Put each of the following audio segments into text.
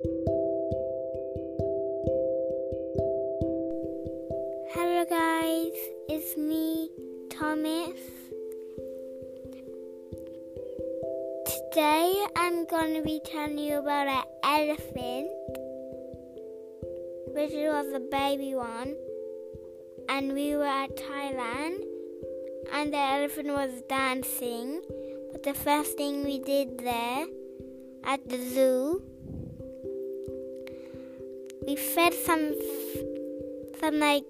Hello guys, it's me, Thomas. Today I'm going to be telling you about an elephant, which was a baby one, and we were at Thailand, and the elephant was dancing. But the first thing we did there at the zoo, we fed some, some like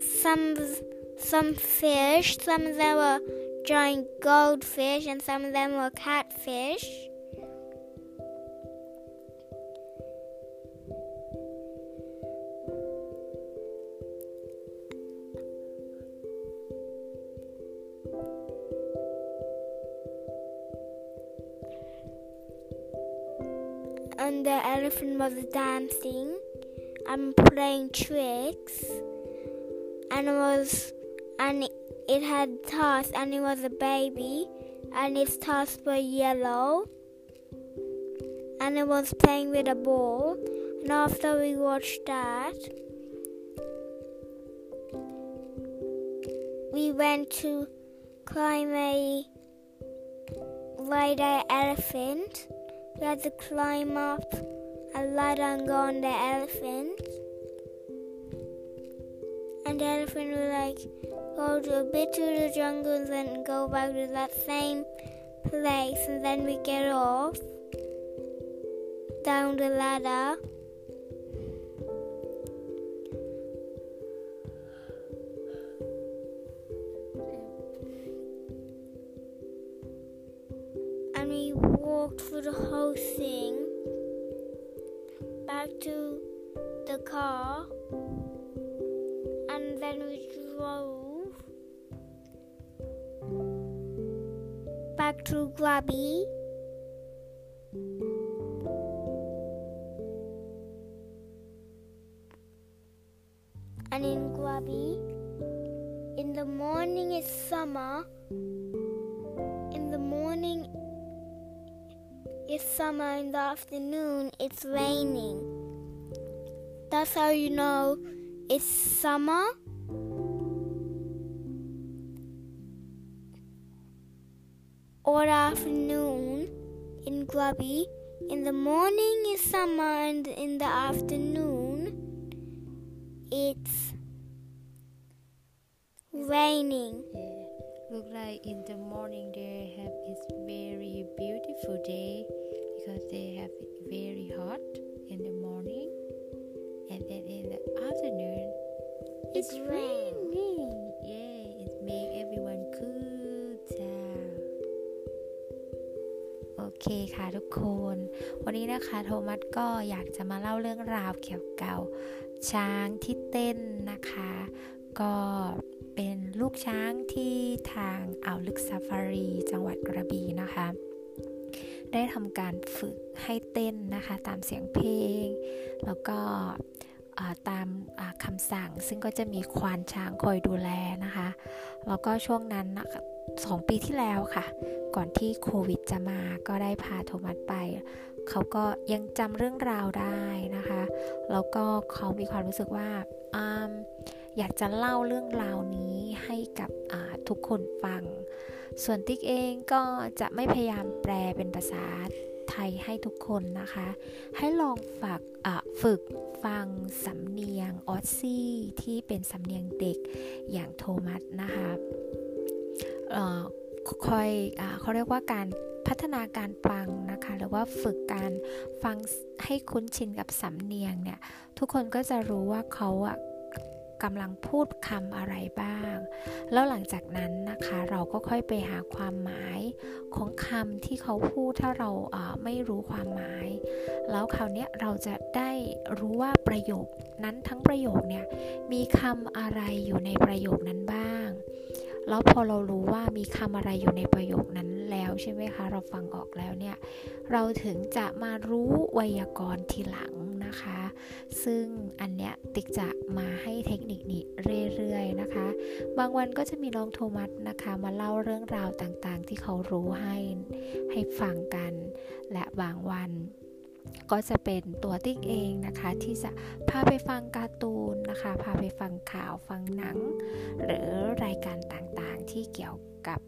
some some fish. Some of them were giant goldfish, and some of them were catfish. And the elephant was dancing and playing tricks, and it was and it had tusks, and it was a baby, and its tusks were yellow, and it was playing with a ball. And after we watched that, we went to climb a an elephant. We had to climb up a ladder and go on the elephant. And the elephant would like go to a bit to the jungle and then go back to that same place and then we get off down the ladder. And we walked through the whole thing back to the car and then we drove back to Grubby. And in Grubby, in the morning is summer. In the morning it's summer. In the afternoon it's raining. That's how you know it's summer. Or afternoon in Grubby. In the morning is summer, and in the afternoon it's raining. Yeah. Look like in the morning it's, It's rain. raining. Yeah, it make everyone cool down โอเคค่ะทุกคน วันนี้นะคะโทมัสก็อยากจะมาเล่าเรื่องราวเกี่ยวกับช้างที่เต้นนะคะ ก็เป็นลูกช้างที่ทางอ่าวลึกซาฟารี จังหวัดกระบี่นะคะ ได้ทำการฝึกให้เต้นนะคะ ตามเสียงเพลง แล้วก็อ่า ตามคำสั่งซึ่งก็จะมีควานช้างคอยดูแลนะคะ แล้วก็ช่วงนั้นสองปีที่แล้วค่ะ ก่อนที่โควิดจะมาก็ได้พาโทมัสไป เขาก็ยังจำเรื่องราวได้นะคะ แล้วก็เขามีความรู้สึกว่าออยากจะเล่าเรื่องราวนี้ให้กับทุกคนฟัง ส่วนติ๊กเองก็จะไม่พยายามแปลเป็นภาษา ไทยให้ทุกคนนะคะ ให้ลองฝากฝึกฟังสำเนียงออสซี่ที่เป็นสำเนียงเด็กอย่างโทมัสนะคะเออคอยอเขาเรียกว่าการพัฒนาการฟังนะคะหรือว่าฝึกการฟังให้คุ้นชินกับสำเนียงเนี่ยทุกคนก็จะรู้ว่าเขาอะ กำลังพูดคำอะไรบ้าง แล้วหลังจากนั้นนะคะเราก็ค่อยไปหาความหมายของคำที่เขาพูดถ้าเราไม่รู้ความหมาย แล้วคราวนี้เราจะได้รู้ว่าประโยคนั้นทั้งประโยคเนี่ยมีคำอะไรอยู่ในประโยคนั้นบ้าง แล้วพอเรารู้ว่ามีคำอะไรอยู่ในประโยคนั้นแล้วใช่ไหมคะ เราฟังออกแล้วเนี่ยเราถึงจะมารู้ไวยากรณ์ทีหลัง นะคะ ซึ่งอันเนี้ยติ๊กจะมาให้เทคนิคนี้เรื่อยๆนะคะ บางวันก็จะมีน้องโทมัสนะคะ มาเล่าเรื่องราวต่างๆ ที่เขารู้ให้ให้ฟังกัน และบางวันก็จะเป็นตัวติ๊กเองนะคะ ที่จะพาไปฟังการ์ตูนนะคะ พาไปฟังข่าวฟังหนัง หรือรายการต่างๆที่เกี่ยวกับ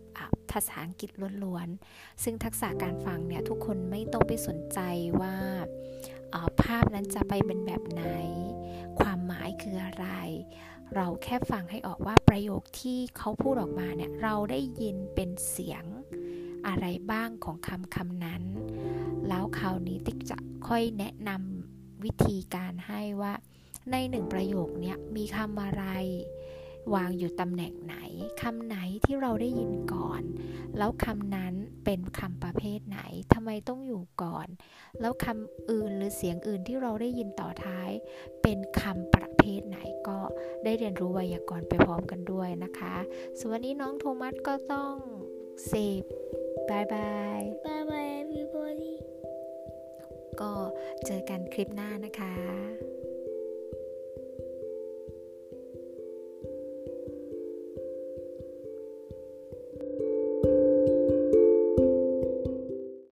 ภาษาอังกฤษล้วนๆ ซึ่งทักษะการฟังเนี่ยทุกคนไม่ต้องไปสนใจว่า ภาพนั้นจะไปเป็นแบบไหน ความหมายคืออะไร เราแค่ฟังให้ออกว่าประโยคที่เขาพูดออกมาเนี่ยเราได้ยินเป็นเสียงอะไรบ้างของคำคำนั้น แล้วคราวนี้ติ๊กจะค่อยแนะนำวิธีการให้ว่าในหนึ่งประโยคนี้มีคำอะไร วางอยู่ตำแหน่งไหนคำไหนที่เราได้ยินก่อน แล้วคำนั้นเป็นคำประเภทไหนทำไมต้องอยู่ก่อน แล้วคำอื่นหรือเสียงอื่นที่เราได้ยินต่อท้าย เป็นคำประเภทไหนก็ได้เรียนรู้ไวยากรณ์ไปพร้อมกันด้วยนะคะส่วนนี้น้องโทมัสก็ต้องเสพบายบาย Bye bye everybody ก็เจอกันคลิปหน้านะคะ